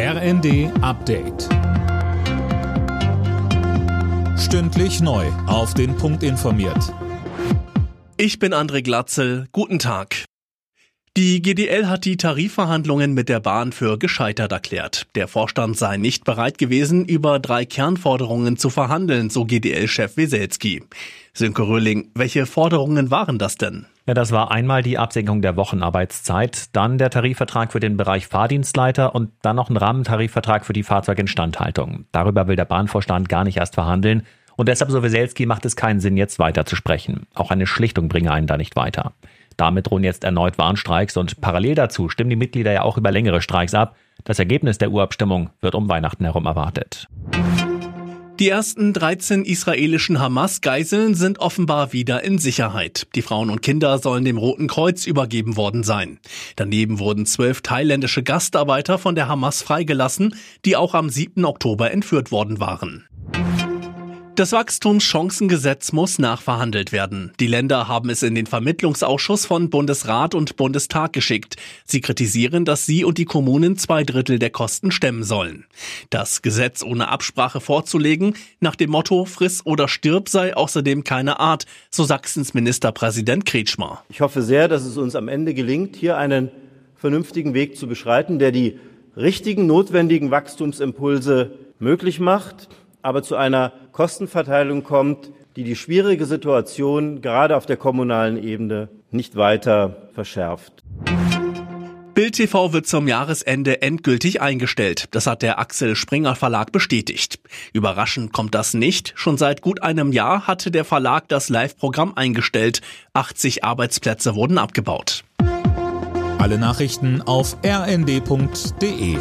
RND Update. Stündlich neu. Auf den Punkt informiert. Ich bin André Glatzel. Guten Tag. Die GDL hat die Tarifverhandlungen mit der Bahn für gescheitert erklärt. Der Vorstand sei nicht bereit gewesen, über drei Kernforderungen zu verhandeln, so GDL-Chef Weselski. Sönke Röhling, welche Forderungen waren das denn? Ja, das war einmal die Absenkung der Wochenarbeitszeit, dann der Tarifvertrag für den Bereich Fahrdienstleiter und dann noch ein Rahmentarifvertrag für die Fahrzeuginstandhaltung. Darüber will der Bahnvorstand gar nicht erst verhandeln. Und deshalb, so Weselski, macht es keinen Sinn, jetzt weiter zu sprechen. Auch eine Schlichtung bringe einen da nicht weiter. Damit drohen jetzt erneut Warnstreiks und parallel dazu stimmen die Mitglieder ja auch über längere Streiks ab. Das Ergebnis der Urabstimmung wird um Weihnachten herum erwartet. Die ersten 13 israelischen Hamas-Geiseln sind offenbar wieder in Sicherheit. Die Frauen und Kinder sollen dem Roten Kreuz übergeben worden sein. Daneben wurden zwölf thailändische Gastarbeiter von der Hamas freigelassen, die auch am 7. Oktober entführt worden waren. Das Wachstumschancengesetz muss nachverhandelt werden. Die Länder haben es in den Vermittlungsausschuss von Bundesrat und Bundestag geschickt. Sie kritisieren, dass sie und die Kommunen zwei Drittel der Kosten stemmen sollen. Das Gesetz ohne Absprache vorzulegen, nach dem Motto Friss oder stirb sei außerdem keine Art, so Sachsens Ministerpräsident Kretschmer. Ich hoffe sehr, dass es uns am Ende gelingt, hier einen vernünftigen Weg zu beschreiten, der die richtigen, notwendigen Wachstumsimpulse möglich macht aber zu einer Kostenverteilung kommt, die die schwierige Situation gerade auf der kommunalen Ebene nicht weiter verschärft. Bild TV wird zum Jahresende endgültig eingestellt. Das hat der Axel Springer Verlag bestätigt. Überraschend kommt das nicht. Schon seit gut einem Jahr hatte der Verlag das Live-Programm eingestellt. 80 Arbeitsplätze wurden abgebaut. Alle Nachrichten auf rnd.de